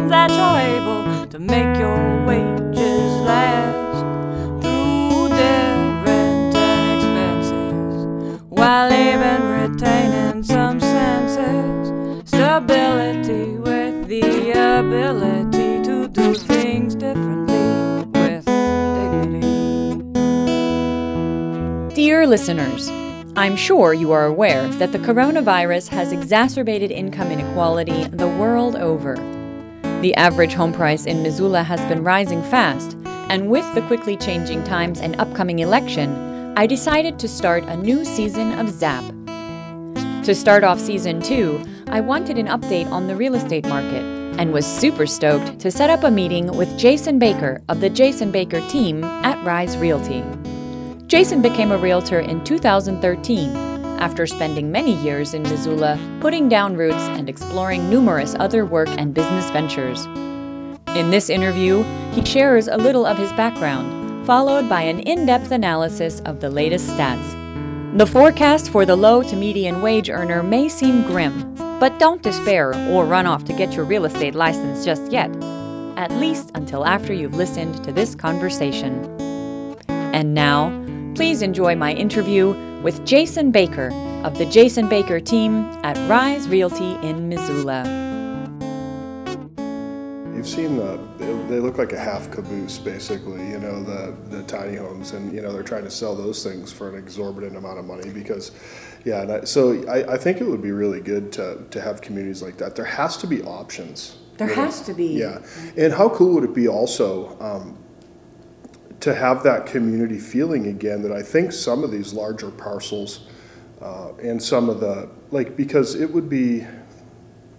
means that you're able to make your wages last through their rent and expenses while even retaining some senses. Stability with the ability to do things differently with dignity. Dear listeners, I'm sure you are aware that the coronavirus has exacerbated income inequality the world over. The average home price in Missoula has been rising fast, and with the quickly changing times and upcoming election, I decided to start a new season of ZAP. To start off season two, I wanted an update on the real estate market and was super stoked to set up a meeting with Jason Baker of the Jason Baker team at Rise Realty. Jason became a realtor in 2013 after spending many years in Missoula putting down roots and exploring numerous other work and business ventures. In this interview, he shares a little of his background, followed by an in depth analysis of the latest stats. The forecast for the low to median wage earner may seem grim, but don't despair or run off to get your real estate license just yet, at least until after you've listened to this conversation. And now, please enjoy my interview with Jason Baker of the Jason Baker team at Rise Realty in Missoula. You've seen the, they, they look like a half caboose, basically, you know, the, the tiny homes, and, you know, they're trying to sell those things for an exorbitant amount of money because, yeah, and I, so I, I think it would be really good to, to have communities like that. There has to be options. There you has to be. Yeah, and how cool would it be also um, to have that community feeling again that I think some of these larger parcels uh, and some of the, like, because it would be,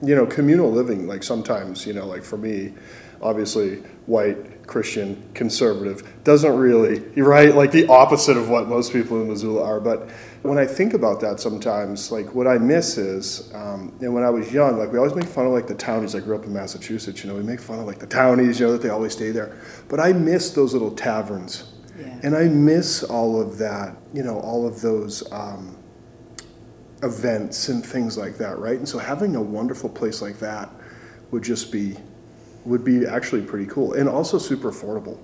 you know, communal living, like sometimes, you know, like for me, obviously, white, Christian, conservative, doesn't really, right, like the opposite of what most people in Missoula are. But when I think about that sometimes, like what I miss is, um, and when I was young, like we always make fun of like the townies. I grew up in Massachusetts, you know, we make fun of like the townies, you know, that they always stay there. But I miss those little taverns. Yeah. And I miss all of that, you know, all of those um, events and things like that, right? And so having a wonderful place like that would just be, would be actually pretty cool and also super affordable.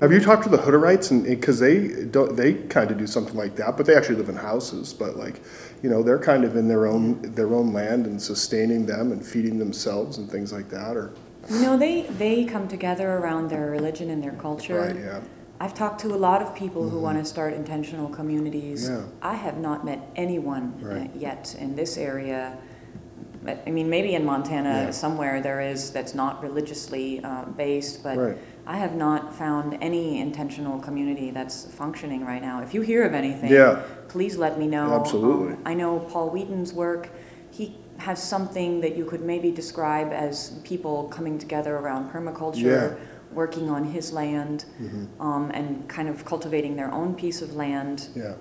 Have you talked to the Hutterites and because they don't they kind of do something like that, but they actually live in houses. But like, you know, they're kind of in their own their own land and sustaining them and feeding themselves and things like that. Or You know, they, they come together around their religion and their culture. right, yeah, I've talked to a lot of people who want to start intentional communities. Yeah. I have not met anyone Right. yet in this area. I I mean, maybe in Montana Yeah. somewhere there is that's not religiously uh, based, but Right. I have not found any intentional community that's functioning right now. If you hear of anything, Yeah. please let me know. Absolutely. Um, I know Paul Wheaton's work. He has something that you could maybe describe as people coming together around permaculture, Yeah. Mm-hmm. working on his land, um, and kind of cultivating their own piece of land. yeah,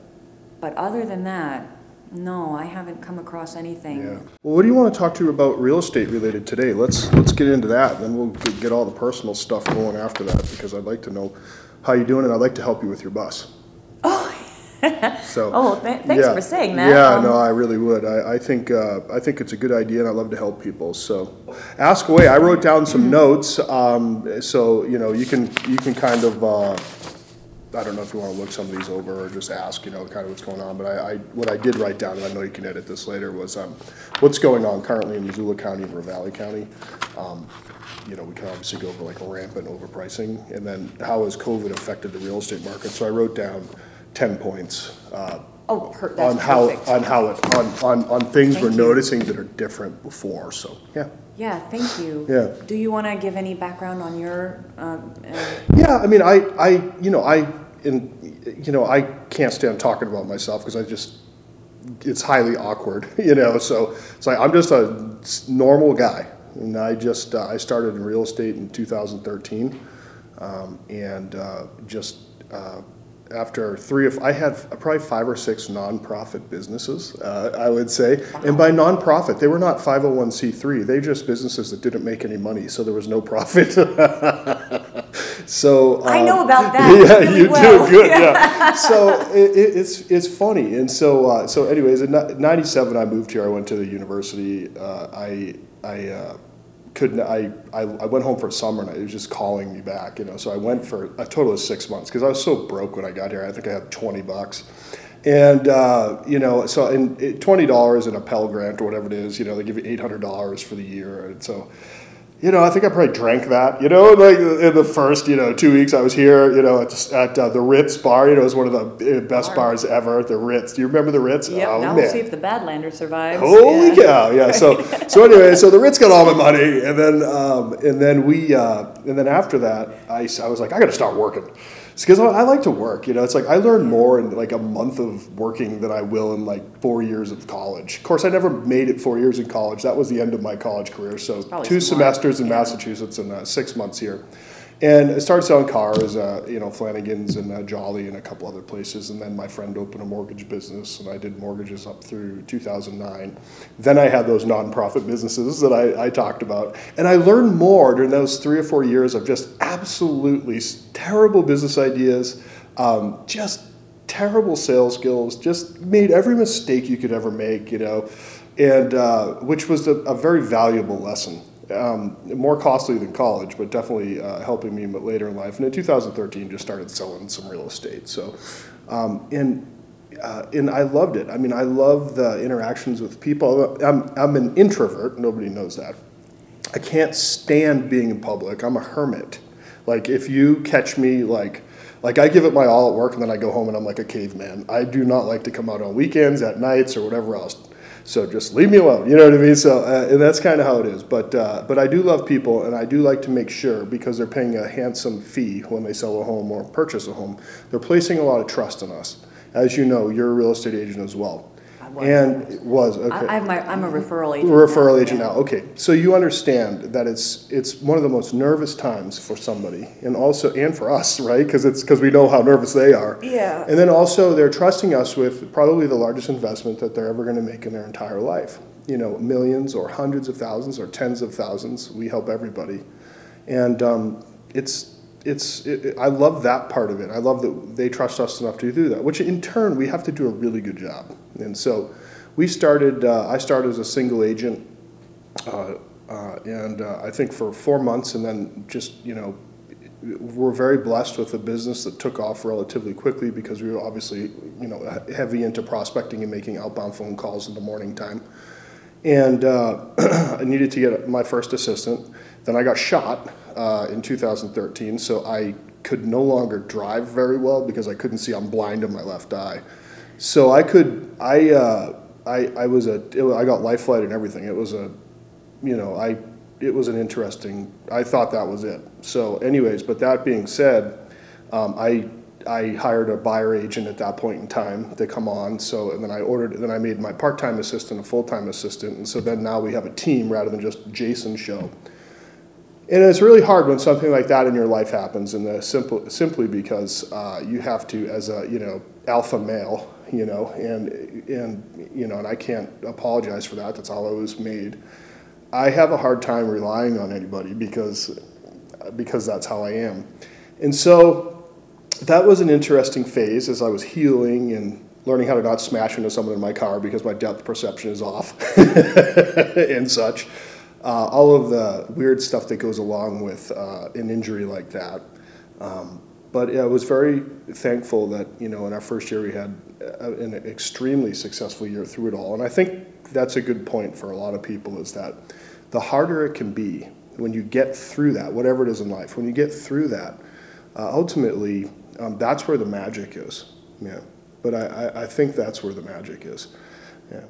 But other than that, no, I haven't come across anything. yeah. Well, what do you want to talk to about real estate related today? Let's let's get into that. Then we'll get get all the personal stuff going after that because I'd like to know how you're doing and I'd like to help you with your bus. Oh. So. Oh, th- thanks Yeah. for saying that. Yeah, Um, no, I really would. I, I think, uh, I think it's a good idea and I love to help people, so. Ask away. I wrote down some notes, um, so, you know, you can, you can kind of, uh, I don't know if you wanna look some of these over or just ask, you know, kind of what's going on, but I, I, what I did write down, and I know you can edit this later, was, um, what's going on currently in Missoula County and Ravalli County. Um, You know, we can obviously go over like rampant overpricing, and then how has COVID affected the real estate market? So I wrote down ten points, uh, Oh, per- that's on how, perfect. on how it, on, on, on things we're Thank you. noticing that are different before, so, yeah. Yeah, thank you. Yeah. Do you want to give any background on your, um, uh, Yeah, I mean, I, I, you know, I, in, you know, I can't stand talking about myself because I just, it's highly awkward, you know, so it's like, I'm just a s- normal guy. And I just, uh, I started in real estate in 2013. Um, and, uh, just, uh, after three of, I had probably five or six nonprofit businesses, uh, I would say. And by nonprofit, they were not 501c3, they just businesses that didn't make any money, so there was no profit. So. I um, know about that Yeah, really you well. do, good, yeah. So it, it- it's, it's funny, and so, uh, so anyways, in ninety-seven, I moved here, I went to the university, uh, I, I, uh, couldn't I, I I went home for summer and I, it was just calling me back, you know. So I went for a total of six months because I was so broke when I got here. I think I had twenty bucks, and uh, you know, so and twenty dollars in a Pell Grant or whatever it is, you know, they give you eight hundred dollars for the year, and so you know, I think I probably drank that, you know, like in the first, you know, two weeks I was here, you know, at, at uh, the Ritz bar, you know, it was one of the uh, best Bar. bars ever, the Ritz. Do you remember the Ritz? Yep, oh, now man. we'll see if the Badlander survives. Holy Yeah. cow! Yeah. So so anyway, so the Ritz got all my money, and then um, and then we uh, and then after that, I, I was like, I got to start working, because I, I like to work. You know, it's like I learn more in like a month of working than I will in like four years of college. Of course, I never made it four years in college. That was the end of my college career. So Probably two semesters in yeah. Massachusetts and uh, six months here. And I started selling cars, uh, you know, Flanagan's and uh, Jolly and a couple other places. And then my friend opened a mortgage business, and I did mortgages up through 2009. Then I had those nonprofit businesses that I, I talked about. And I learned more during those three or four years of just absolutely terrible business ideas, um, just terrible sales skills, just made every mistake you could ever make, you know, and uh, which was a, a very valuable lesson. Um, more costly than college, but definitely uh, helping me later in life. And in 2013, just started selling some real estate. So, um, and uh, and I loved it. I mean, I love the interactions with people. I'm I'm an introvert. Nobody knows that. I can't stand being in public. I'm a hermit. Like if you catch me like like I give it my all at work and then I go home and I'm like a caveman. I do not like to come out on weekends, at nights, or whatever else. So just leave me alone. You know what I mean? So uh, and that's kind of how it is. But uh, but I do love people and I do like to make sure because they're paying a handsome fee when they sell a home or purchase a home. They're placing a lot of trust in us. As you know, you're a real estate agent as well. Was. And it was okay. I, I'm, my, I'm a referral agent. Referral now, agent yeah. now, okay. So you understand that it's, it's one of the most nervous times for somebody, and also, and for us, right? Because it's, because we know how nervous they are. Yeah. And then also, they're trusting us with probably the largest investment that they're ever gonna make in their entire life. You know, millions or hundreds of thousands or tens of thousands, we help everybody. And um, it's, it's, it, it- I love that part of it. I love that they trust us enough to do that, which in turn, we have to do a really good job. And so we started, uh, I started as a single agent, uh, uh, and uh, I think for four months, and then just, you know, we're very blessed with a business that took off relatively quickly because we were obviously, you know, heavy into prospecting and making outbound phone calls in the morning time. And uh, I needed to get my first assistant. Then I got shot uh, in 2013, so I could no longer drive very well because I couldn't see. I'm blind in my left eye. So I could, I, uh, I, I was a, it, I got life flight and everything. It was a, you know, I, it was an interesting, I thought that was it. So anyways, but that being said, um, I, I hired a buyer agent at that point in time to come on. So, and then I ordered, then I made my part-time assistant a full-time assistant. And so then now we have a team rather than just Jason show. And it's really hard when something like that in your life happens, and the simple, simply because uh, you have to, as a you know alpha male, you know, and and you know, and I can't apologize for that. That's all I was made. I have a hard time relying on anybody because because that's how I am, and so that was an interesting phase as I was healing and learning how to not smash into someone in my car because my depth perception is off and such. Uh, all of the weird stuff that goes along with uh, an injury like that. Um, but yeah, I was very thankful that you know in our first year we had uh, an extremely successful year through it all, and I think that's a good point for a lot of people is that the harder it can be when you get through that, whatever it is in life, when you get through that, uh, ultimately um, that's where the magic is. Yeah, but I, I, I think that's where the magic is. Yeah.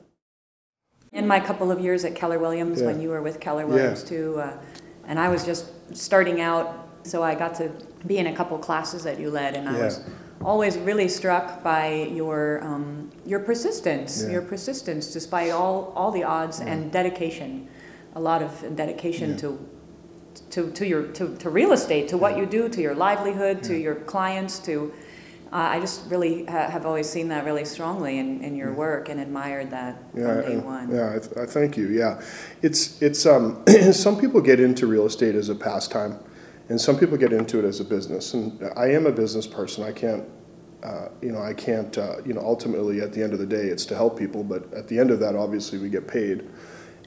In my couple of years at Keller Williams, when you were with Keller Williams Yeah. too, uh, and I was just starting out, so I got to be in a couple classes that you led, and I Yeah. was always really struck by your um, your persistence, Yeah. your persistence despite all all the odds and dedication, a lot of dedication Yeah. to. To, to your to, to real estate to what you do to your livelihood to your clients to uh, I just really ha- have always seen that really strongly in, in your work and admired that Yeah, from day one. Yeah, I, th- I thank you. Yeah, it's it's um, some people get into real estate as a pastime, and some people get into it as a business. And I am a business person. I can't, uh, you know, I can't, uh, you know, ultimately at the end of the day, it's to help people. But at the end of that, obviously, we get paid.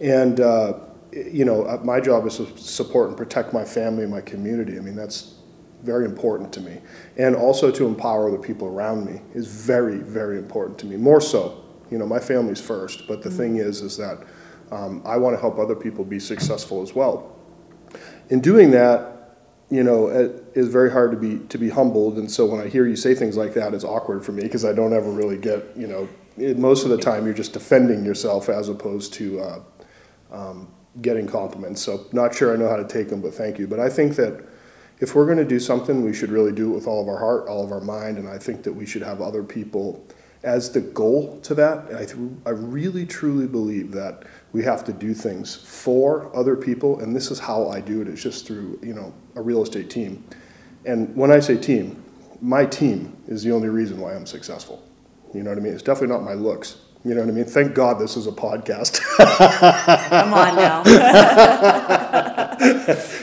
And uh, you know, uh, my job is to support and protect my family and my community. I mean, that's very important to me. And also to empower the people around me is very, very important to me. More so, you know, my family's first. But the thing is, is that um, I want to help other people be successful as well. In doing that, you know, it is very hard to be to be humbled. And so when I hear you say things like that, it's awkward for me because I don't ever really get, you know, it, most of the time you're just defending yourself as opposed to uh, um, getting compliments. So not sure I know how to take them, but thank you. But I think that if we're going to do something, we should really do it with all of our heart, all of our mind, and I think that we should have other people as the goal to that. I, th- I really truly believe that we have to do things for other people, and this is how I do it. It's just through you know a real estate team, and when I say team, my team is the only reason why I'm successful. You know what I mean? It's definitely not my looks. You know what I mean? Thank God this is a podcast. Come on now.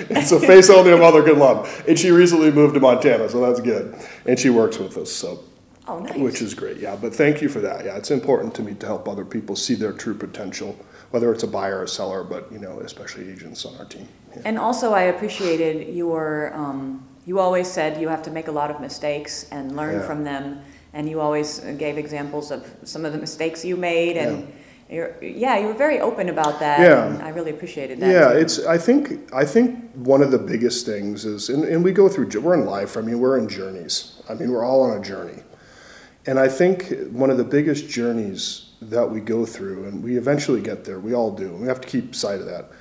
it's a face only of Mother can Love. And she recently moved to Montana, so that's good. And she works with us, so Oh, nice. which is great. Yeah, but thank you for that. Yeah, it's important to me to help other people see their true potential, whether it's a buyer or a seller, but you know, especially agents on our team. Yeah. And also, I appreciated your, um, you always said you have to make a lot of mistakes and learn Yeah. from them. And you always gave examples of some of the mistakes you made. And you're, yeah, you were very open about that. Yeah. I really appreciated that. Yeah, too. it's. I think. I think one of the biggest things is, and, and we go through. We're in life. I mean, we're in journeys. I mean, we're all on a journey, and I think one of the biggest journeys that we go through, and we eventually get there. We all do. And we have to keep sight of that.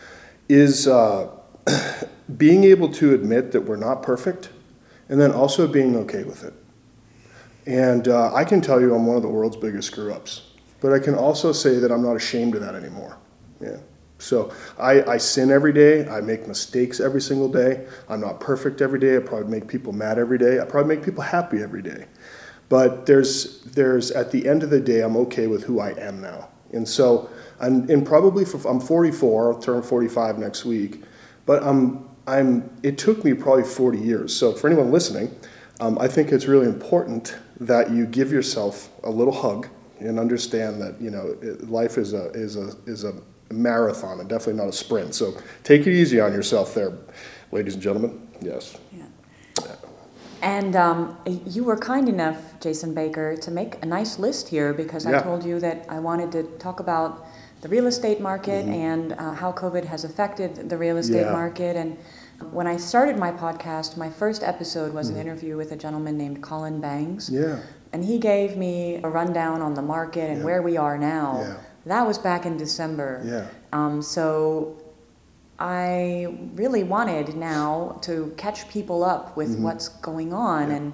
Is uh, being able to admit that we're not perfect, and then also being okay with it. And uh, I can tell you, I'm one of the world's biggest screw ups. But I can also say that I'm not ashamed of that anymore. Yeah. So I, I sin every day. I make mistakes every single day. I'm not perfect every day. I probably make people mad every day. I probably make people happy every day. But there's, there's at the end of the day, I'm okay with who I am now. And so, and, and probably for, I'm 44, I'll turn 45 next week. But I'm, I'm, it took me probably 40 years. So for anyone listening, um, I think it's really important that you give yourself a little hug and understand that you know life is a is a is a marathon and definitely not a sprint. So take it easy on yourself, there, ladies and gentlemen. Yes. Yeah. And um, you were kind enough, Jason Baker, to make a nice list here because I told you that I wanted to talk about the real estate market Mm-hmm. and uh, how COVID has affected the real estate Yeah. market. And when I started my podcast, my first episode was an Mm-hmm. interview with a gentleman named Colin Bangs. Yeah. And he gave me a rundown on the market and Yeah. where we are now. Yeah. That was back in December. Yeah. Um, so I really wanted now to catch people up with Mm-hmm. what's going on. And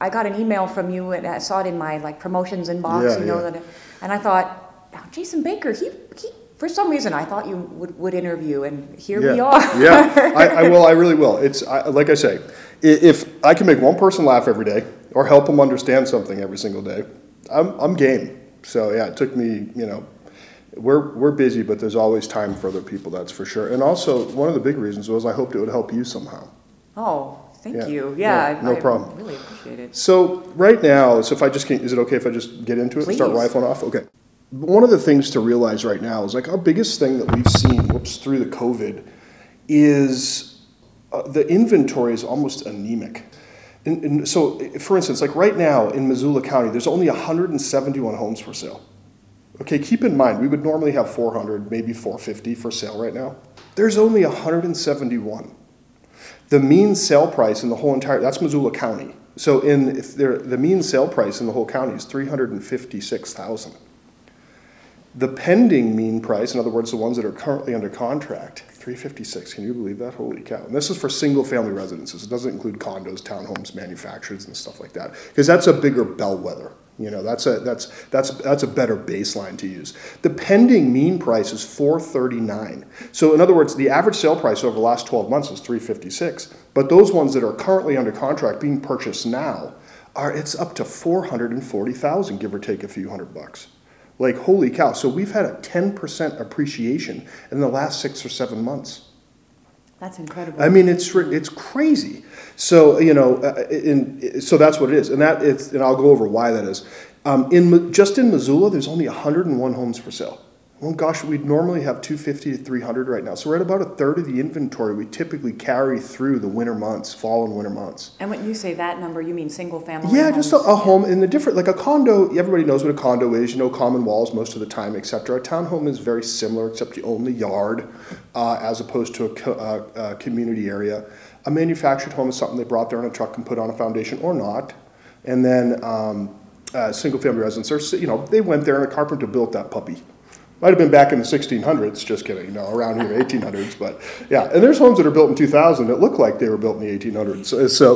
I got an email from you and I saw it in my like promotions inbox, Yeah, you know, yeah. that, and I thought, now Jason Baker, he, he, for some reason I thought you would, would interview and here we are. yeah. I, I will. I really will. It's I, like I say, if I can make one person laugh every day or help them understand something every single day, I'm I'm game. So yeah, it took me. You know, we're we're busy, but there's always time for other people. That's for sure. And also, one of the big reasons was I hoped it would help you somehow. Oh, thank Yeah. you. Yeah, Yeah, I, no I problem. really appreciate it. So right now, so if I just can, is it okay if I just get into it and start Please. rifling off? Okay. One of the things to realize right now is like our biggest thing that we've seen, whoops, through the COVID, is uh, the inventory is almost anemic. And, and so, for instance, like right now in Missoula County, there's only 171 homes for sale. Okay, keep in mind, we would normally have 400, maybe 450 for sale right now. There's only 171. The mean sale price in the whole entire, that's Missoula County. So in, if there, the mean sale price in the whole county is 356,000. The pending mean price, in other words, the ones that are currently under contract, 356. Can you believe that? Holy cow. And this is for single family residences. It doesn't include condos, townhomes, manufacturers and stuff like that. Because that's a bigger bellwether. You know, that's a that's that's that's a better baseline to use. The pending mean price is 439. So in other words, the average sale price over the last 12 months is 356. But those ones that are currently under contract being purchased now are it's up to 440,000 give or take a few hundred bucks. Like, holy cow. So we've had a 10% appreciation in the last six or seven months. That's incredible. I mean, it's, it's crazy. So, you know, uh, in, so that's what it is. And, that it's, and I'll go over why that is. Um, in, just in Missoula, there's only 101 homes for sale. Well, gosh, we'd normally have 250 to 300 right now. So we're at about a third of the inventory we typically carry through the winter months, fall and winter months. And when you say that number, you mean single family? Yeah, just a, homes? a home in the different, like a condo. Everybody knows what a condo is. You know, common walls most of the time, etc. A townhome is very similar, except you own the yard, uh, as opposed to a, co- uh, uh, community area. A manufactured home is something they brought there on a truck and put on a foundation, or not. And then um, uh, single-family residence, are, you know, they went there and a carpenter built that puppy. Might have been back in the 1600s, just kidding, know, around here 1800s, but yeah. And there's homes that are built in 2000 that look like they were built in the 1800s. So,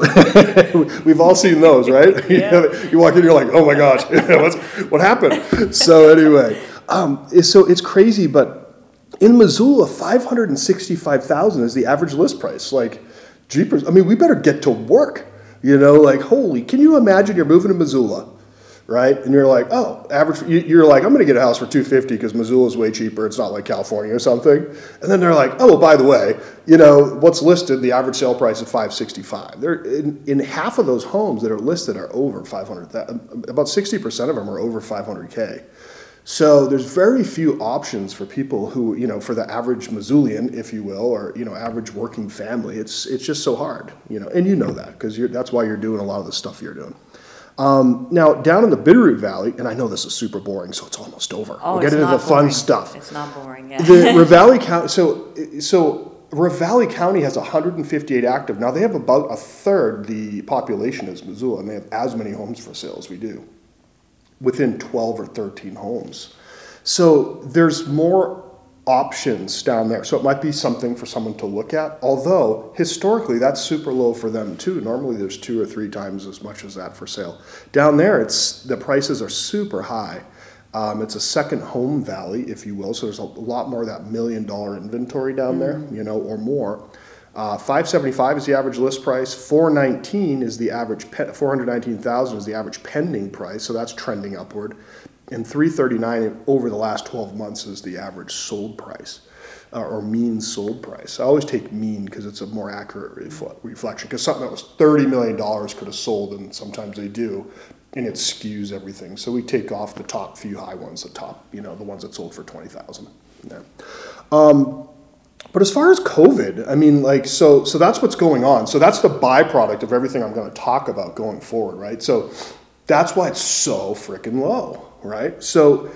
we've all seen those, right? Yeah. you walk in, you're like, oh my gosh, what's, what happened? So anyway, um, it's- so it's crazy, but in Missoula, 565,000 is the average list price. Like, jeepers, I mean, we better get to work. You know, like, holy, can you imagine you're moving to Missoula? Right? And you're like, oh, average. you- You're like, I'm going to get a house for 250 because Missoula is way cheaper. It's not like California or something. And then they're like, oh, by the way, you know what's listed? The average sale price is 565. They're in, in half of those homes that are listed are over 500. About 60 percent of them are over 500k. So there's very few options for people who, you know, for the average Missoulian, if you will, or you know, average working family. It's it's just so hard, you know, and you know that because that's why you're doing a lot of the stuff you're doing. Um, now, down in the Bitterroot Valley, and I know this is super boring, so it's almost over. Oh, we'll get into the not fun boring. stuff. It's not boring, yeah. The Ravalli County, so so Ravalli County has 158 active. Now they have about a third the population as Missoula, and they have as many homes for sale as we do, within 12 or 13 homes. So there's more options down there. So it might be something for someone to look at. Although historically that's super low for them too. Normally there's two or three times as much as that for sale. Down there, it's the prices are super high. Um, it's a second home valley, if you will. So there's a lot more of that million dollar inventory down there, you know, or more. Uh, 575 is the average list price. 419 is the average. Pe- 419,000 is the average pending price. So that's trending upward. And 339 over the last 12 months is the average sold price, uh, or mean sold price. I always take mean because it's a more accurate refle- reflection. Because something that was 30 million dollars could have sold, and sometimes they do, and it skews everything. So we take off the top few high ones, the top, you know, the ones that sold for 20,000. Yeah. But as far as COVID, I mean, like, so so that's what's going on. So that's the byproduct of everything I'm going to talk about going forward, right? So that's why it's so freaking low, right? So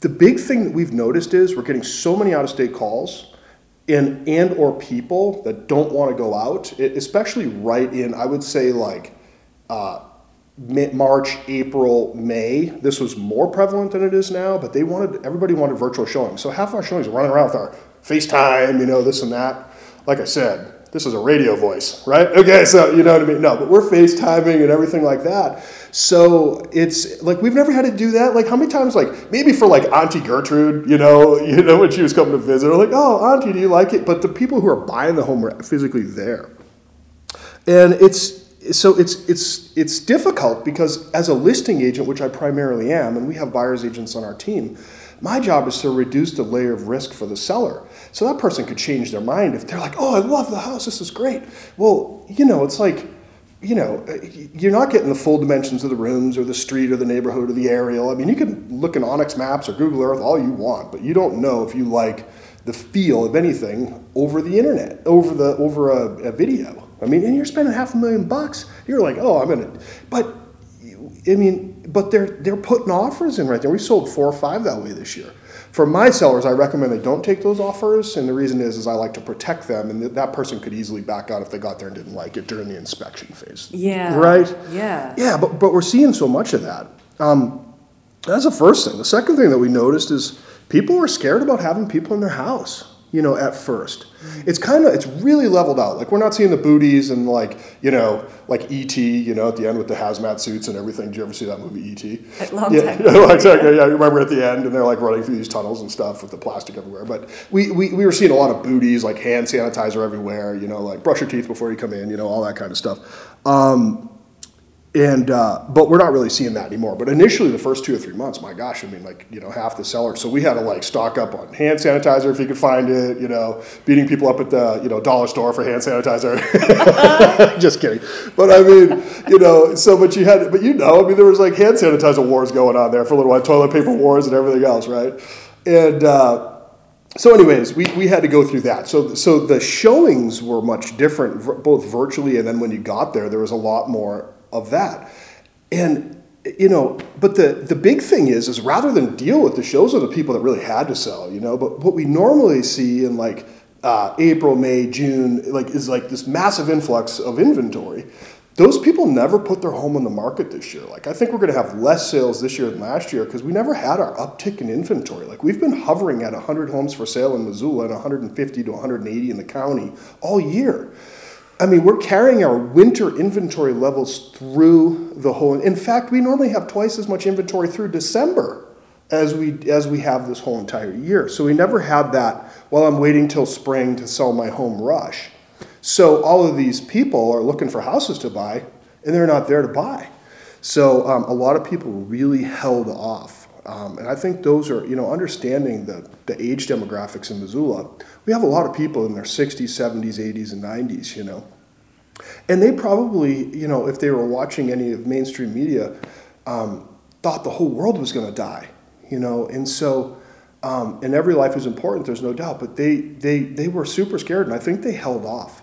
the big thing that we've noticed is we're getting so many out-of-state calls, and and or people that don't want to go out, especially right in, I would say like. Uh, March, April, May. This was more prevalent than it is now, but they wanted everybody wanted virtual showings. So half our showings are running around with our FaceTime, you know, this and that. Like I said, this is a radio voice, right? Okay, so you know what I mean? No, but we're FaceTiming and everything like that. So it's like we've never had to do that. Like how many times, like maybe for like Auntie Gertrude, you know, you know when she was coming to visit, or like, oh Auntie, do you like it? But the people who are buying the home are physically there and it's so it's it's it's difficult because as a listing agent which i primarily am and we have buyers agents on our team my job is to reduce the layer of risk for the seller so that person could change their mind if they're like oh i love the house this is great well you know it's like you know uh, you're not getting the full dimensions of the rooms or the street or the neighborhood or the aerial i mean you can look in onX maps or google earth all you want but you don't know if you like the feel of anything over the internet over the over a, a video I mean, and you're spending half a million bucks. You're like, oh, I'm gonna. But I mean, but they're they're putting offers in right there. We sold four or five that way this year. For my sellers, I recommend they don't take those offers, and the reason is, is I like to protect them, and that- that person could easily back out if they got there and didn't like it during the inspection phase. Yeah. Right. Yeah. Yeah, but but we're seeing so much of that. Um, that's the first thing. The second thing that we noticed is people were scared about having people in their house. You know, at first, it's kind of it's really leveled out. Like we're not seeing the booties and like you know like ET. You know, at the end with the hazmat suits and everything. Did you ever see that movie ET? A long yeah, time yeah, exactly. Yeah, you remember at the end, and they're like running through these tunnels and stuff with the plastic everywhere. But we, we, we were seeing a lot of booties, like hand sanitizer everywhere. You know, like brush your teeth before you come in. You know, all that kind of stuff. Um, and uh, but we're not really seeing that anymore. But initially, the first two or three months, my gosh, I mean, like you know, half the sellers. So we had to like stock up on hand sanitizer if you could find it. You know, beating people up at the you know dollar store for hand sanitizer. Just kidding. But I mean, you know, so but you had, but you know, I mean, there was like hand sanitizer wars going on there for a little while, toilet paper wars and everything else, right? and uh, so, anyways, we, we had to go through that. So, so the showings were much different, both virtually and then when you got there, there was a lot more of that. And you know, but the the big thing is, is rather than deal with the shows of the people that really had to sell, you know, but what we normally see in like uh, April, May, June, like is like this massive influx of inventory. Those people never put their home on the market this year. Like I think we're going to have less sales this year than last year because we never had our uptick in inventory. Like we've been hovering at 100 homes for sale in Missoula and 150 to 180 in the county all year. I mean, we're carrying our winter inventory levels through the whole. In fact, we normally have twice as much inventory through December as we as we have this whole entire year. So we never had that. Well, I'm waiting till spring to sell my home rush. So all of these people are looking for houses to buy, and they're not there to buy. So um, a lot of people really held off. Um, and I think those are, you know, understanding the, the age demographics in Missoula, we have a lot of people in their 60s, 70s, 80s, and 90s, you know. And they probably, you know, if they were watching any of mainstream media, um, thought the whole world was going to die, you know. And so, um, and every life is important, there's no doubt, but they, they, they were super scared, and I think they held off.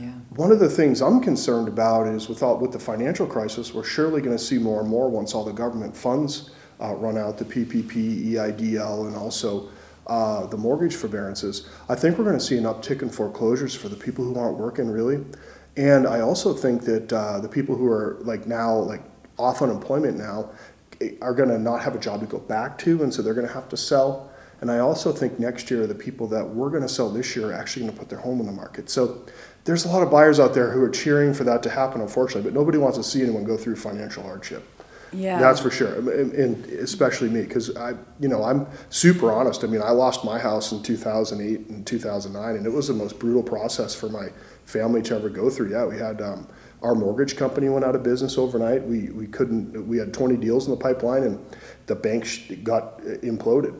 Yeah. One of the things I'm concerned about is with all, with the financial crisis, we're surely going to see more and more once all the government funds uh, run out, the PPP, EIDL, and also uh, the mortgage forbearances. I think we're going to see an uptick in foreclosures for the people who aren't working really, and I also think that uh, the people who are like now like off unemployment now eh, are going to not have a job to go back to, and so they're going to have to sell. And I also think next year the people that we're going to sell this year are actually going to put their home on the market. So there's a lot of buyers out there who are cheering for that to happen, unfortunately, but nobody wants to see anyone go through financial hardship. Yeah. That's for sure, and, and especially me, because I, you know, I'm super honest. I mean, I lost my house in 2008 and 2009, and it was the most brutal process for my family to ever go through. Yeah, we had um, our mortgage company went out of business overnight. We we couldn't. We had 20 deals in the pipeline, and the bank got uh, imploded.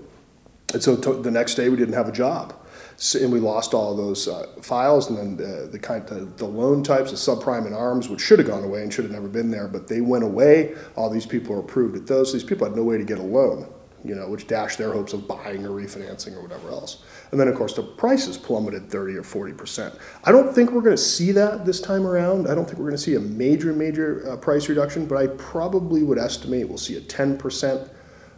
And so to, the next day, we didn't have a job. So, and we lost all those uh, files, and then the, the kind of the loan types, the subprime and arms, which should have gone away and should have never been there, but they went away. All these people are approved at those. These people had no way to get a loan, you know, which dashed their hopes of buying or refinancing or whatever else. And then, of course, the prices plummeted 30 or 40 percent. I don't think we're going to see that this time around. I don't think we're going to see a major, major uh, price reduction, but I probably would estimate we'll see a 10 percent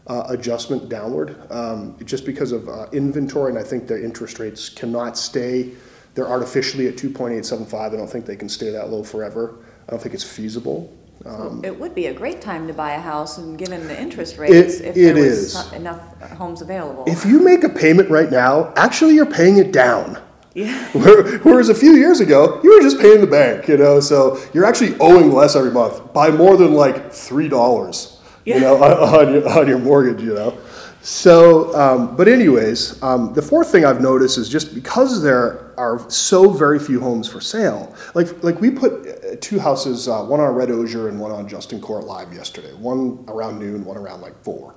uh, adjustment downward, um, just because of uh, inventory, and I think the interest rates cannot stay, they're artificially at 2.875. I don't think they can stay that low forever. I don't think it's feasible. Um, It would be a great time to buy a house and given the interest rates, if it there was is. enough homes available. If you make a payment right now, actually you're paying it down. Yeah, Where- Whereas a few years ago, you were just paying the bank, you know, so you're actually owing less every month by more than like three dollars, you know, on, your on your mortgage, you know. So, um, but anyways, um, the fourth thing I've noticed is just because there are so very few homes for sale. Like like we put uh, two houses, uh, one on Red Osier and one on Justin Court live yesterday. One around noon, one around like four,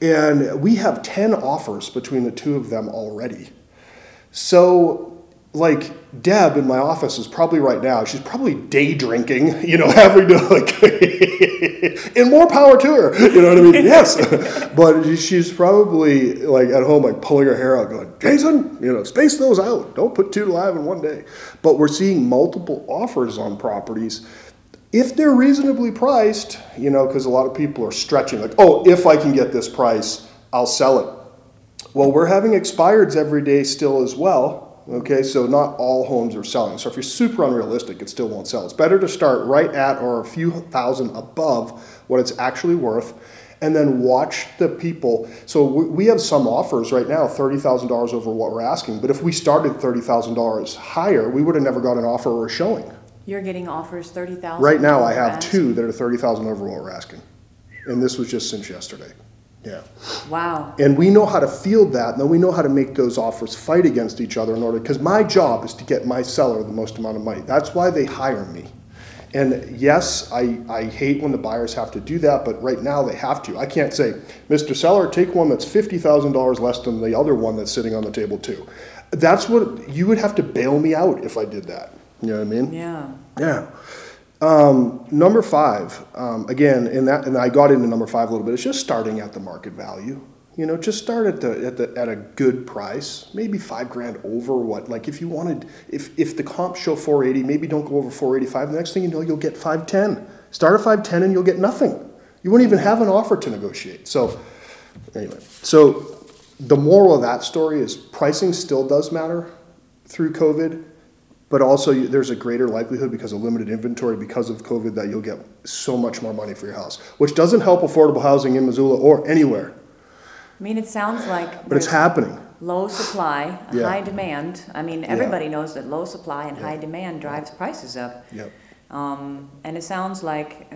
and we have ten offers between the two of them already. So, like Deb in my office is probably right now. She's probably day drinking, you know, having to like, and more power to her. You know what I mean? Yes, but she's probably like at home, like pulling her hair out, going, "Jason, you know, space those out. Don't put two live in one day." But we're seeing multiple offers on properties. If they're reasonably priced, you know, because a lot of people are stretching, like, oh, if I can get this price, I'll sell it. Well, we're having expireds every day still as well. Okay, so not all homes are selling. So if you're super unrealistic, it still won't sell. It's better to start right at or a few thousand above what it's actually worth, and then watch the people. So we have some offers right now, thirty thousand dollars over what we're asking. But if we started thirty thousand dollars higher, we would have never got an offer or a showing. you're getting offers thirty thousand. Right now, I have two that are thirty thousand over what we're asking, and this was just since yesterday. Yeah. Wow, And we know how to field that, and then we know how to make those offers fight against each other in order, because my job is to get my seller the most amount of money. That's why they hire me. And yes, I, I hate when the buyers have to do that, but right now they have to. I can't say, Mr. Seller, take one that's fifty thousand dollars less than the other one that's sitting on the table too. That's what, you would have to bail me out if I did that. You know what I mean? yeah. Yeah. Um, number five, um, again, and that, and I got into number five a little bit. It's just starting at the market value. You know, just start at the at the at a good price, maybe five grand over what. Like if you wanted, if if the comps show 480, maybe don't go over 485. The next thing you know, you'll get 510. Start at 510 and you'll get nothing. You won't even have an offer to negotiate. So anyway, so the moral of that story is pricing still does matter through COVID, but also there's a greater likelihood because of limited inventory because of COVID that you'll get so much more money for your house, which doesn't help affordable housing in Missoula or anywhere, I mean, it sounds like but it's happening. low supply, Yeah. high demand. I mean, everybody knows that low supply and high demand drives prices up. Yep. Um, and it sounds like,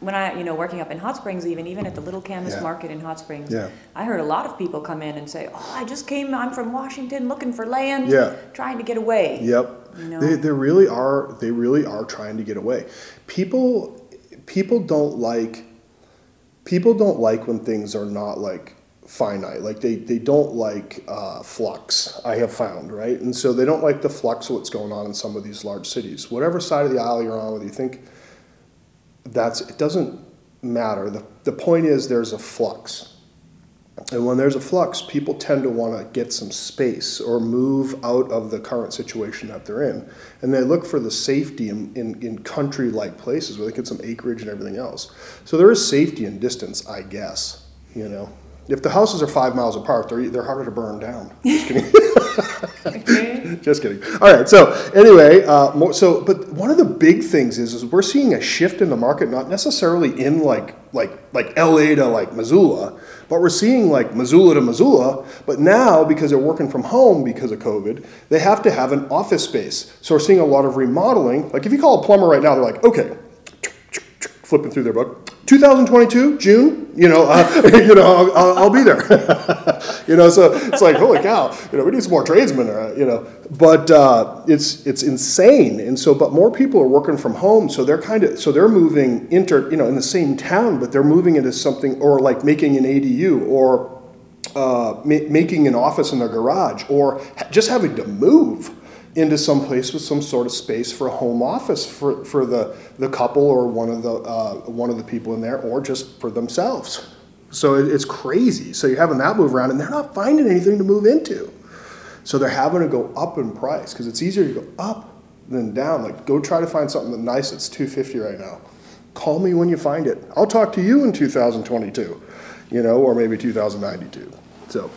when I, you know, working up in Hot Springs even, even at the Little Canvas Yeah. Market in Hot Springs, Yeah. I heard a lot of people come in and say, oh, I just came, I'm from Washington looking for land. Yeah. Trying to get away. Yep. They, they really are. They really are trying to get away. People, people don't like. People don't like when things are not like finite. Like they, they don't like uh, flux. I have found right, and so they don't like the flux of what's going on in some of these large cities. Whatever side of the aisle you're on, whether you think that's it doesn't matter. The the point is there's a flux. And when there's a flux, people tend to want to get some space or move out of the current situation that they're in. And they look for the safety in, in, in country like places where they get some acreage and everything else. So there is safety in distance, I guess. You know, if the houses are five miles apart, they're, they're harder to burn down. Just kidding. All right. So anyway, uh, more, so but one of the big things is is we're seeing a shift in the market, not necessarily in like like like LA to like Missoula, but we're seeing like Missoula to Missoula. But now because they're working from home because of COVID, they have to have an office space. So we're seeing a lot of remodeling. Like if you call a plumber right now, they're like, okay, flipping through their book. 2022 June, you know, uh, you know, I'll, I'll, be there. you know, so it's like holy cow, you know, we need some more tradesmen, uh, you know. But uh, it's it's insane, and so but more people are working from home, so they're kind of so they're moving inter, you know, in the same town, but they're moving into something or like making an ADU or uh, ma- making an office in their garage or just having to move into some place with some sort of space for a home office for, for the, the couple or one of the uh, one of the people in there or just for themselves. So it, it's crazy. So you're having that move around and they're not finding anything to move into. So they're having to go up in price because it's easier to go up than down. Like go try to find something nice that's 250 right now. Call me when you find it. I'll talk to you in 2022 you know or maybe 2092 so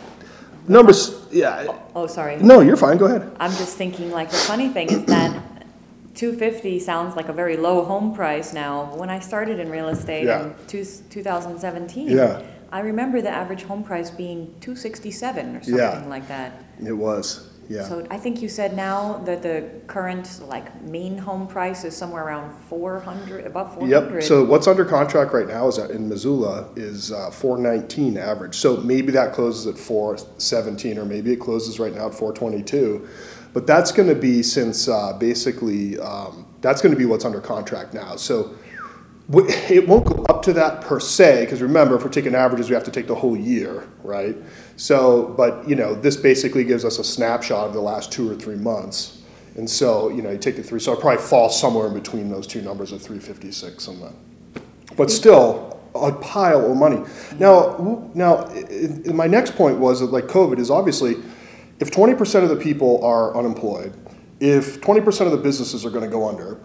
numbers yeah oh, oh, sorry. no you're fine go ahead I'm just thinking, like, the funny thing is that two fifty sounds like a very low home price now. When I started in real estate Yeah. in two, two thousand seventeen, Yeah. I remember the average home price being two sixty-seven or Yeah. something like that. It was, yeah. So I think you said now that the current, like, mean home price is somewhere around four hundred, above four hundred. Yep, so what's under contract right now is that in Missoula is uh, four nineteen average. So maybe that closes at four seventeen, or maybe it closes right now at four twenty-two. But that's gonna be since, uh, basically, um, that's gonna be what's under contract now. So w- it won't go up to that per se, because remember, if we're taking averages, we have to take the whole year, right? So, but, you know, this basically gives us a snapshot of the last two or three months. And so, you know, you take the three, so it probably falls somewhere in between those two numbers of three fifty-six and the, but still, a pile of money. Now, now, my next point was that like COVID is obviously, if twenty percent of the people are unemployed, if twenty percent of the businesses are gonna go under,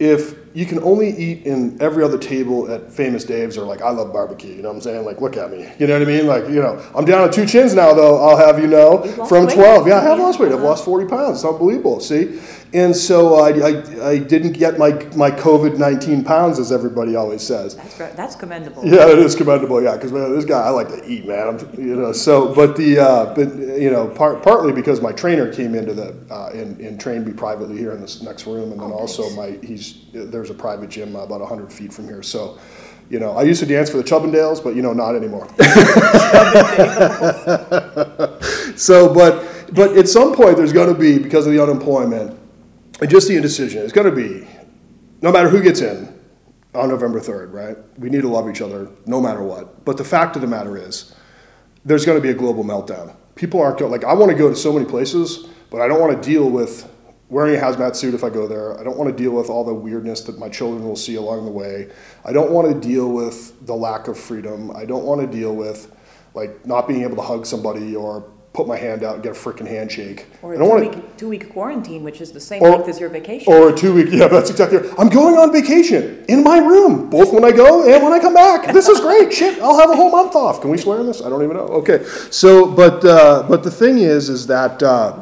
if you can only eat in every other table at Famous Dave's or like I love barbecue, you know what I'm saying? Like, look at me, you know what I mean? Like, you know, I'm down to two chins now, though. I'll have you know, from weight. 12. Yeah, I have lost weight. I've lost 40 pounds. It's unbelievable. See, and so I, I, I didn't get my my COVID 19 pounds, as everybody always says. That's, that's commendable. Yeah, it is commendable. Yeah, because man, this guy, I like to eat, man. I'm, you know, so but the uh, but you know, part, partly because my trainer came into the uh, and, and trained me privately here in this next room, and then Oh, also nice. my he's there's a private gym about hundred feet from here. So, you know, I used to dance for the Chubbendales, but you know, not anymore. so, but but at some point, there's going to be because of the unemployment and just the indecision. It's going to be no matter who gets in on November 3rd, right? We need to love each other no matter what. But the fact of the matter is, there's going to be a global meltdown. People aren't going, like, I want to go to so many places, but I don't want to deal with wearing a hazmat suit if I go there. I don't want to deal with all the weirdness that my children will see along the way. I don't want to deal with the lack of freedom. I don't want to deal with like not being able to hug somebody or put my hand out and get a freaking handshake. Or a don't wanna- two-week, two-week quarantine, which is the same Or- length as your vacation. Or a two week, yeah, that's exactly. Right. I'm going on vacation in my room, both when I go and when I come back. This is great. Shit, I'll have a whole month off. Can we swear on this? I don't even know. Okay, so but uh, but the thing is, is that uh,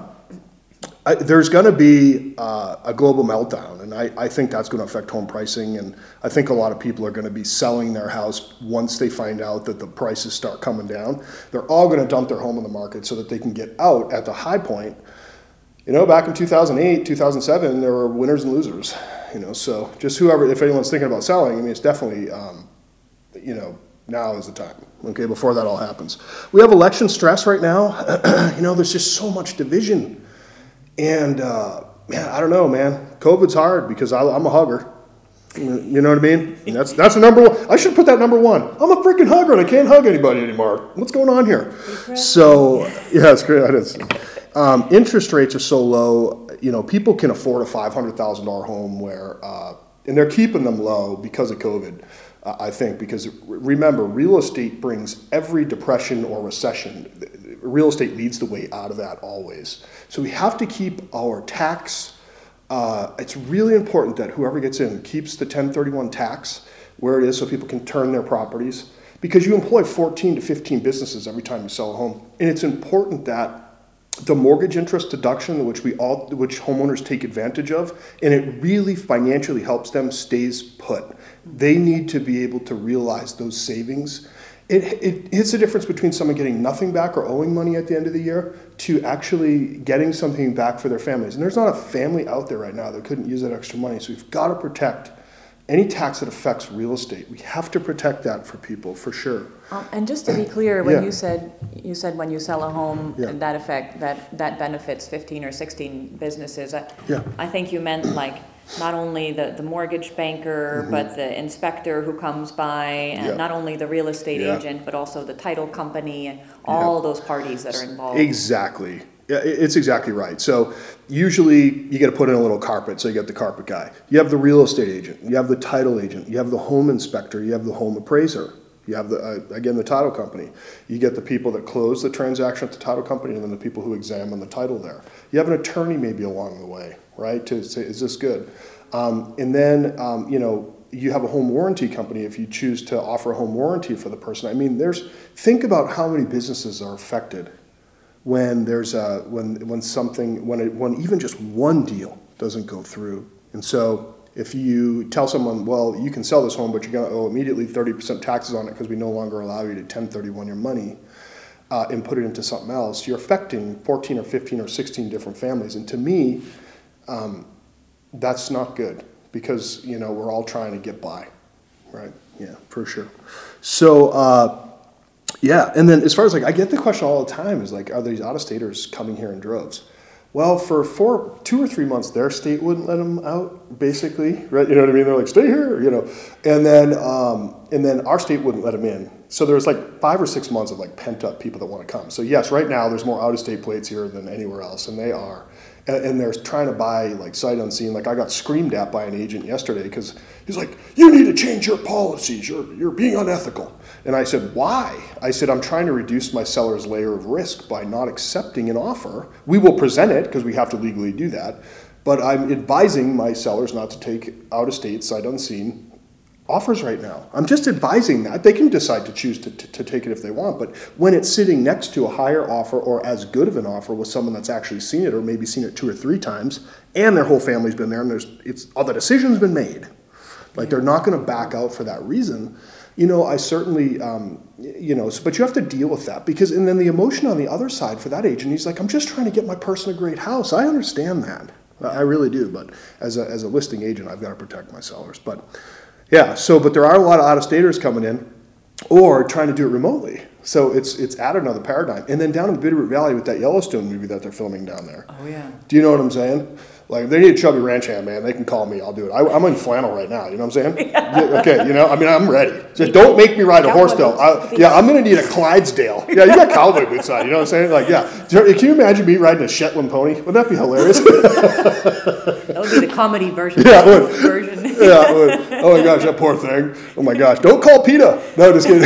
I, there's going to be uh, a global meltdown, and I, I think that's going to affect home pricing. And I think a lot of people are going to be selling their house once they find out that the prices start coming down. They're all going to dump their home in the market so that they can get out at the high point. You know, back in 2008, 2007, there were winners and losers. You know, so just whoever, if anyone's thinking about selling, I mean, it's definitely, um, you know, now is the time. Okay, before that all happens. We have election stress right now. you know, there's just so much division. And uh, man, I don't know, man. COVID's hard because I, I'm a hugger. You know what I mean? And that's that's the number one. I should put that number one. I'm a freaking hugger and I can't hug anybody anymore. What's going on here? So yeah, it's great. It is. Um, interest rates are so low. You know, people can afford a five hundred thousand dollar home where, uh, and they're keeping them low because of COVID. Uh, I think because remember, real estate brings every depression or recession. Real estate leads the way out of that always. So we have to keep our tax. Uh, it's really important that whoever gets in keeps the 1031 tax where it is so people can turn their properties because you employ 14 to 15 businesses every time you sell a home. And it's important that the mortgage interest deduction, which we all, which homeowners take advantage of, and it really financially helps them, stays put. They need to be able to realize those savings. It, it, it's the difference between someone getting nothing back or owing money at the end of the year to actually getting something back for their families. And there's not a family out there right now that couldn't use that extra money. So we've got to protect any tax that affects real estate. We have to protect that for people for sure. Um, And just to be clear, when Yeah. you said, you said when you sell a home, Yeah. that effect, that, that benefits fifteen or sixteen businesses. I- Yeah. I think you meant like, not only the, the mortgage banker, but the inspector who comes by, Mm-hmm. Yeah. and not only the real estate Yeah. agent, but also the title company, and all those parties that are involved. Exactly. Yeah, i- it's exactly right. So usually you got to put in a little carpet. So you got the carpet guy. You have the real estate agent. You have the title agent. You have the home inspector. You have the home appraiser. You have the uh, again the title company. You get the people that close the transaction at the title company, and then the people who examine the title there. You have an attorney maybe along the way, right? To say is this good? Um, and then um, you know you have a home warranty company if you choose to offer a home warranty for the person. I mean, there's think about how many businesses are affected when there's a when when something when it, when even just one deal doesn't go through. And so if you tell someone, well, you can sell this home, but you're going to owe immediately 30% taxes on it because we no longer allow you to 1031 your money uh, and put it into something else, you're affecting 14 or 15 or 16 different families. And to me, um, that's not good because you know we're all trying to get by, right? Yeah, for sure. So. Uh, yeah, and then as far as like I get the question all the time is like, are these out of staters coming here in droves? Well, for four, two or three months, their state wouldn't let them out, basically, right? You know what I mean? They're like, stay here, you know, and then um, and then our state wouldn't let them in. So there's like five or six months of like pent up people that want to come. So yes, right now there's more out of state plates here than anywhere else, and they are, and, and they're trying to buy like sight unseen. Like I got screamed at by an agent yesterday because he's like, you need to change your policies. You're you're being unethical. And I said, why? I said, I'm trying to reduce my seller's layer of risk by not accepting an offer. We will present it because we have to legally do that. But I'm advising my sellers not to take out of state, sight unseen offers right now. I'm just advising that. They can decide to choose to, to, to take it if they want. But when it's sitting next to a higher offer or as good of an offer with someone that's actually seen it or maybe seen it two or three times and their whole family's been there and there's it's all the decision's been made. Like they're not going to back out for that reason you know, I certainly, um, you know, but you have to deal with that because, and then the emotion on the other side for that agent, he's like, I'm just trying to get my person a great house. I understand that. I really do. But as a, as a listing agent, I've got to protect my sellers. But yeah, so, but there are a lot of out of staters coming in or trying to do it remotely. So it's, it's added another paradigm. And then down in the Bitterroot Valley with that Yellowstone movie that they're filming down there. Oh, yeah. Do you know what I'm saying? Like, if they need a chubby ranch hand, man, they can call me. I'll do it. I, I'm in flannel right now. You know what I'm saying? Yeah, okay, you know, I mean, I'm ready. Just don't make me ride a horse, though. I, yeah, I'm going to need a Clydesdale. Yeah, you got cowboy boots on. You know what I'm saying? Like, yeah. Can you imagine me riding a Shetland pony? Wouldn't that be hilarious? That would be the comedy version. Yeah, would. Yeah, oh my gosh, that poor thing. Oh my gosh, don't call PETA. No, just kidding.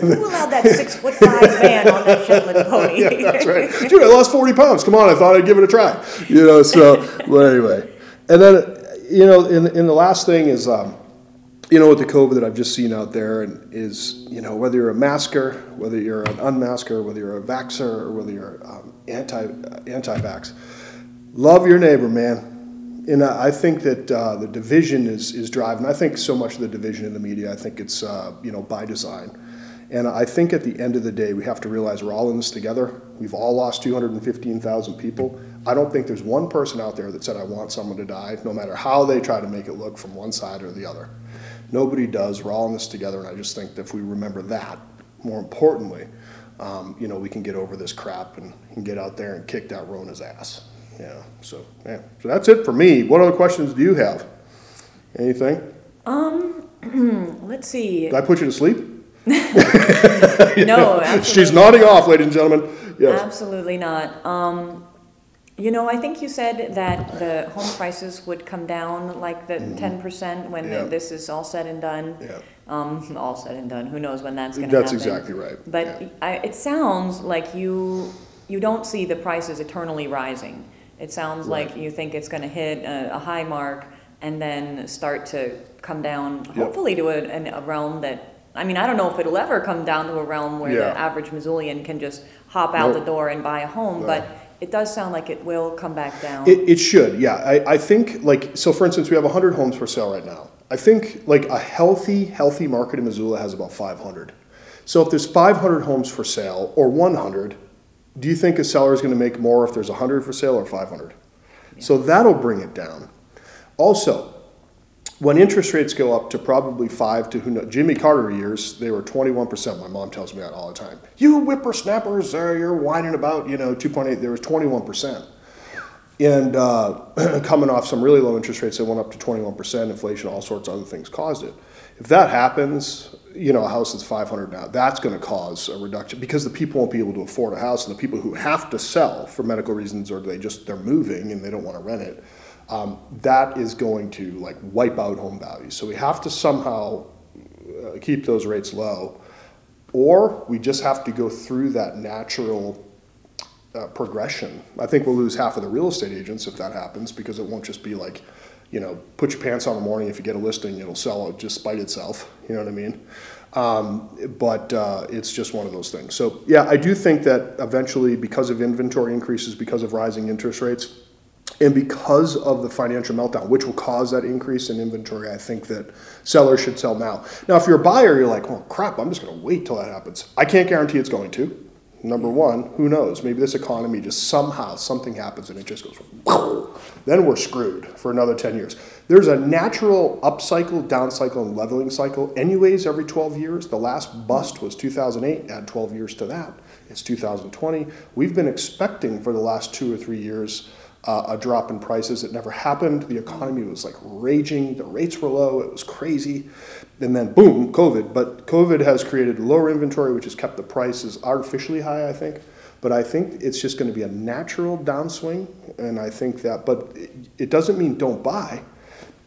Who allowed that six foot five man on that Shetland pony? yeah, that's right. Dude, I lost 40 pounds. Come on, I thought I'd give it a try. You know, so, but anyway. And then, you know, in, in the last thing is, um, you know, with the COVID that I've just seen out there, and is, you know, whether you're a masker, whether you're an unmasker, whether you're a vaxxer, or whether you're um, anti anti vax, love your neighbor, man. And I think that uh, the division is, is driving. I think so much of the division in the media, I think it's, uh, you know, by design. And I think at the end of the day, we have to realize we're all in this together. We've all lost 215,000 people. I don't think there's one person out there that said, I want someone to die, no matter how they try to make it look from one side or the other. Nobody does. We're all in this together. And I just think that if we remember that, more importantly, um, you know, we can get over this crap and, and get out there and kick that Rona's ass. Yeah. So, yeah. So that's it for me. What other questions do you have? Anything? Um. Let's see. Did I put you to sleep? No, She's nodding not. off, ladies and gentlemen. Yes. Absolutely not. Um, you know, I think you said that the home prices would come down like the ten percent when Mm-hmm. Yeah. this is all said and done. Yeah. Um, all said and done, who knows when that's gonna happen. That's exactly right. But Yeah. I, it sounds like you, you don't see the prices eternally rising. It sounds like you think it's gonna hit a, a high mark and then start to come down, hopefully to a, an- a realm that, I mean, I don't know if it'll ever come down to a realm where Yeah. the average Missoulian can just hop out the Nope. door and buy a home, No. but it does sound like it will come back down. It, it should, yeah. I, I think, like, so for instance, we have 100 homes for sale right now. I think, like, a healthy, healthy market in Missoula has about 500. So if there's 500 homes for sale or 100, do you think a seller is going to make more if there's 100 for sale or 500? So that'll bring it down. Also, when interest rates go up to probably five to who knows, Jimmy Carter years, they were 21%. My mom tells me that all the time. You whippersnappers, uh, you're whining about, you know, 2.8. There was 21%. And uh, coming off some really low interest rates that went up to 21%, inflation, all sorts of other things caused it. If that happens, you know, a house that's 500 now, that's going to cause a reduction because the people won't be able to afford a house, and the people who have to sell for medical reasons or they just they're moving and they don't want to rent it, um, that is going to like wipe out home values. So we have to somehow uh, keep those rates low, or we just have to go through that natural uh, progression. I think we'll lose half of the real estate agents if that happens because it won't just be like, you know, put your pants on in the morning. If you get a listing, it'll sell just spite itself. You know what I mean? Um, but uh, it's just one of those things. So yeah, I do think that eventually, because of inventory increases, because of rising interest rates, and because of the financial meltdown, which will cause that increase in inventory, I think that sellers should sell now. Now, if you're a buyer, you're like, well, crap, I'm just going to wait till that happens. I can't guarantee it's going to. Number one, who knows? Maybe this economy just somehow something happens and it just goes. Then we're screwed for another 10 years. There's a natural up cycle, down cycle, and leveling cycle, anyways, every 12 years. The last bust was 2008. Add 12 years to that, it's 2020. We've been expecting for the last two or three years uh, a drop in prices. It never happened. The economy was like raging. The rates were low. It was crazy. And then boom, COVID. But COVID has created lower inventory, which has kept the prices artificially high, I think. But I think it's just going to be a natural downswing. And I think that, but it, it doesn't mean don't buy.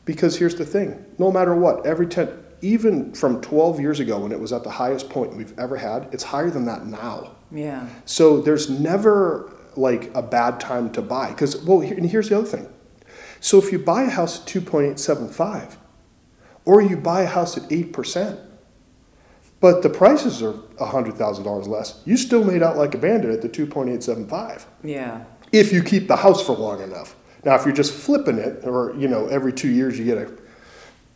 Because here's the thing no matter what, every 10, even from 12 years ago when it was at the highest point we've ever had, it's higher than that now. Yeah. So there's never like a bad time to buy. Because, well, here, and here's the other thing. So if you buy a house at 2.875, or you buy a house at 8%, but the prices are $100,000 less, you still made out like a bandit at the 2.875 Yeah. if you keep the house for long enough. Now, if you're just flipping it, or you know, every two years you get a,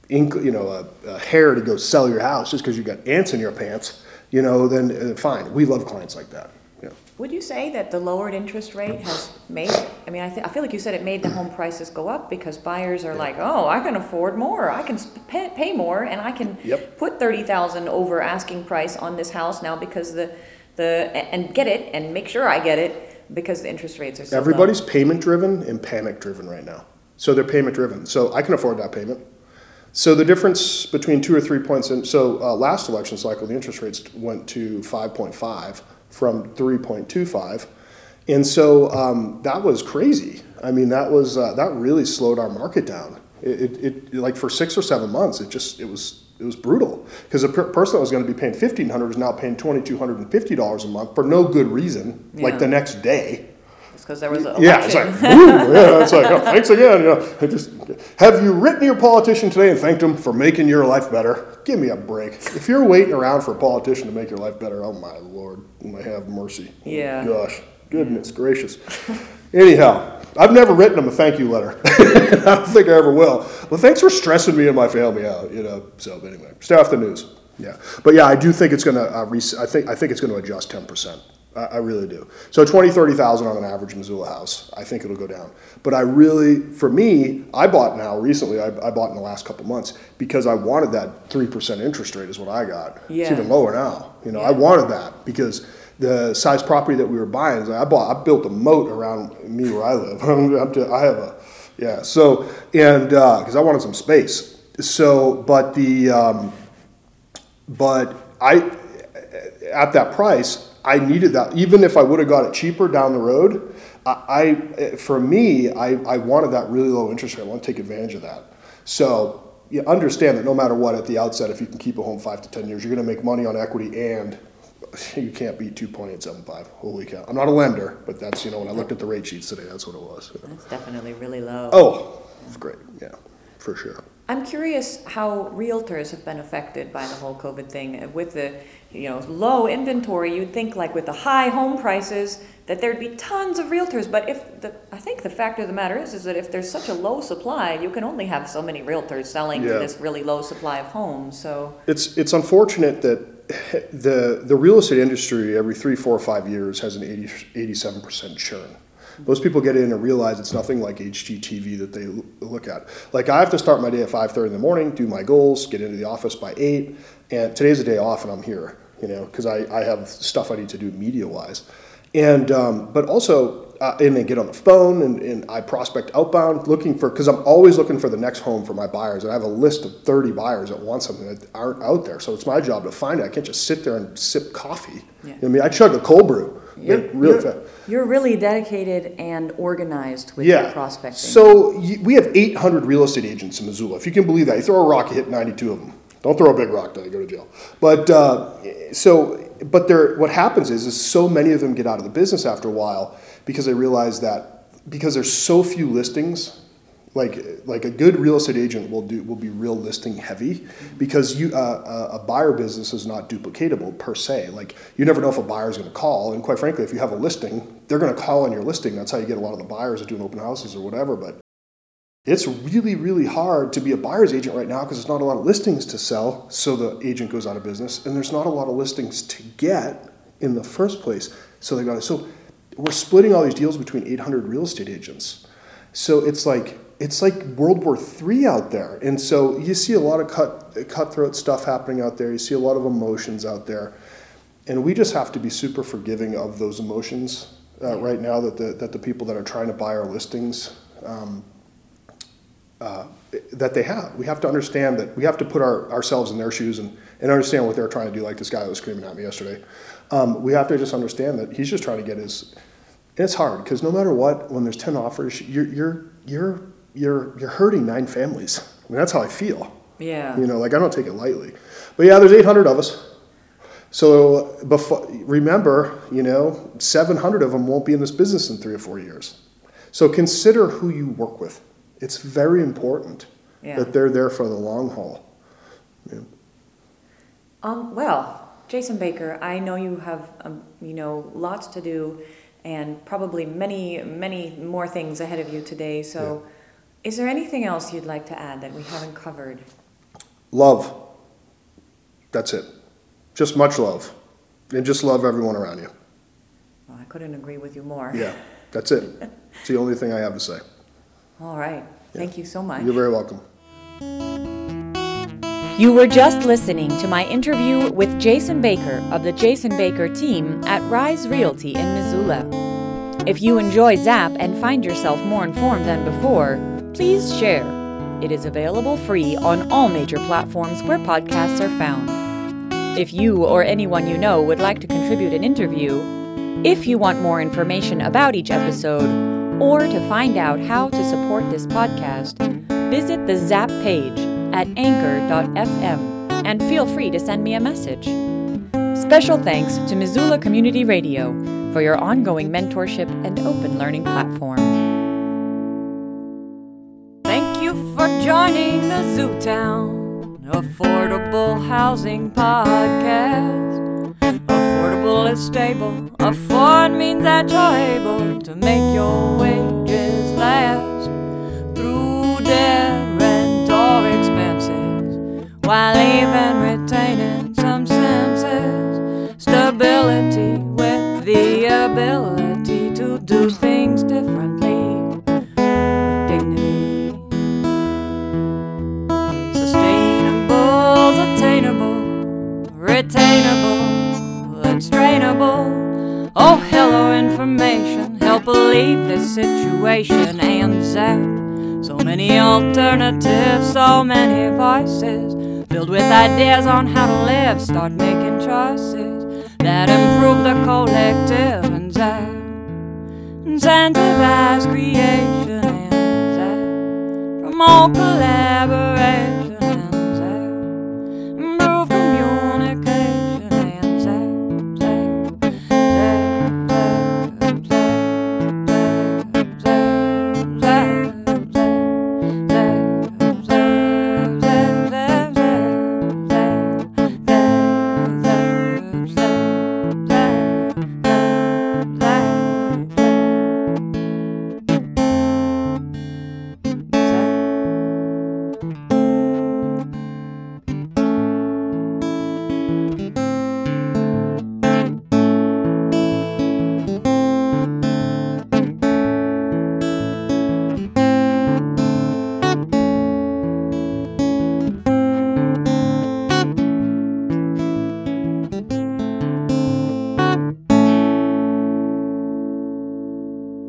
ink, you know, a, a hair to go sell your house just because you got ants in your pants, you know, then uh, fine. We love clients like that. Would you say that the lowered interest rate has made, I mean, I, thi- I feel like you said it made the home prices go up because buyers are like, oh, I can afford more, I can sp- pay, pay more, and I can Yep. put thirty thousand over asking price on this house now because the, the, a- and get it, and make sure I get it, because the interest rates are so low. Everybody's payment driven and panic driven right now. So they're payment driven. So I can afford that payment. So the difference between two or three points, and so uh, last election cycle, the interest rates went to 5.5 from 3.25. And so um, that was crazy. I mean, that was uh, that really slowed our market down. It, it, it like for six or seven months, it just it was it was brutal because a per- person that was going to be paying fifteen hundred is now paying twenty two hundred and fifty dollars a month for no good reason, like the next day. It's because there was a Yeah, it's like, ooh, yeah, it's like, oh, thanks again. You know, I just have you written your politician today and thanked him for making your life better? Give me a break. If you're waiting around for a politician to make your life better, oh my lord, may have mercy. Oh, Yeah. Gosh, goodness gracious. Anyhow, I've never written them a thank you letter. I don't think I ever will. But thanks for stressing me and my family out. You know. So anyway, stay off the news. Yeah, but yeah, I do think it's going to. Uh, rec- I think I think it's going to adjust ten percent. I, I really do. So 20, 30,000 on an average Missoula house. I think it'll go down. But I really, for me, I bought now recently. I, I bought in the last couple months because I wanted that three percent interest rate. Is what I got. Yeah. It's even lower now. You know, I wanted that because the size property that we were buying. I bought. I built a moat around me where I live. I'm to- I have a, yeah. So and because I wanted some space. So, but the, um, but I, at that price, I needed that. Even if I would have got it cheaper down the road, I, I for me, I, I wanted that really low interest rate. I want to take advantage of that. So you understand that no matter what, at the outset, if you can keep a home five to ten years, you're going to make money on equity, and you can't beat two point eight seven five. Holy cow! I'm not a lender, but that's you know when I looked at the rate sheets today, that's what it was. That's definitely really low. Oh, it's great. Yeah, for sure. I'm curious how realtors have been affected by the whole COVID thing. With the, you know, low inventory, you'd think like with the high home prices that there'd be tons of realtors. But if the, I think the fact of the matter is, is that if there's such a low supply, you can only have so many realtors selling Yeah. to this really low supply of homes. So It's it's unfortunate that the the real estate industry every three, four, or five years has an 87 percent churn. Most people get in and realize it's nothing like HGTV that they look at. Like I have to start my day at five thirty in the morning, do my goals, get into the office by eight, and today's a day off and I'm here, you know, because I, I have stuff I need to do media wise, and um, but also uh, and then get on the phone and, and I prospect outbound looking for because I'm always looking for the next home for my buyers. And I have a list of 30 buyers that want something that aren't out there. So it's my job to find it. I can't just sit there and sip coffee. Yeah. You know I mean? I chug a cold brew. You're, really you're, you're really dedicated and organized with your prospecting. so y- we have 800 real estate agents in Missoula. If you can believe that you throw a rock you hit 92 of them don't throw a big rock though. You go to jail. But uh, so but there what happens is is so many of them get out of the business after a while because they realize that because there's so few listings like like a good real estate agent will do will be real listing heavy because you uh, a a buyer business is not duplicatable per se. Like you never know if a buyer is going to call. And quite frankly if you have a listing they're going to call on your listing. That's how you get a lot of the buyers that doing open houses or whatever. But it's really really hard to be a buyer's agent right now because there's not a lot of listings to sell so the agent goes out of business and there's not a lot of listings to get in the first place so they got it. so we're splitting all these deals between 800 real estate agents so it's like it's like World War III out there, and so you see a lot of cut cutthroat stuff happening out there. You see a lot of emotions out there, and we just have to be super forgiving of those emotions uh, right now. That the that the people that are trying to buy our listings. Um, uh, that they have. We have to understand that we have to put our, ourselves in their shoes and, and understand what they're trying to do, like this guy that was screaming at me yesterday. Um, we have to just understand that he's just trying to get his, and it's hard because no matter what, when there's 10 offers, you're, you're, you're, you're, you're hurting nine families. I mean, that's how I feel. yeah. You know, like I don't take it lightly. But yeah, there's 800 of us. So before, remember, you know, 700 of them won't be in this business in three or four years. So consider who you work with. It's very important Yeah. that they're there for the long haul. Um, well, Jason Baker, I know you have, um, you know, lots to do and probably many, many more things ahead of you today. So, is there anything else you'd like to add that we haven't covered? Love. That's it. Just much love. And just love everyone around you. Well, I couldn't agree with you more. Yeah, that's it. It's the only thing I have to say. All right. Thank you so much. You're very welcome. You were just listening to my interview with Jason Baker of the Jason Baker team at Rise Realty in Missoula. If you enjoy Zap and find yourself more informed than before, please share. It is available free on all major platforms where podcasts are found. If you or anyone you know would like to contribute an interview, if you want more information about each episode, or to find out how to support this podcast, visit the Zap page at anchor.fm and feel free to send me a message. Special thanks to Missoula Community Radio for your ongoing mentorship and open learning platform. Thank you for joining the Zootown Affordable Housing Podcast. Affordable is stable. Afford means that you're able to make your wages last through debt, rent, or expenses while even retaining some senses. Stability with the ability to do situation and zap. So many alternatives, so many voices, filled with ideas on how to live. Start making choices that improve the collective and zap. Incentivize creation and zap. Promote collaboration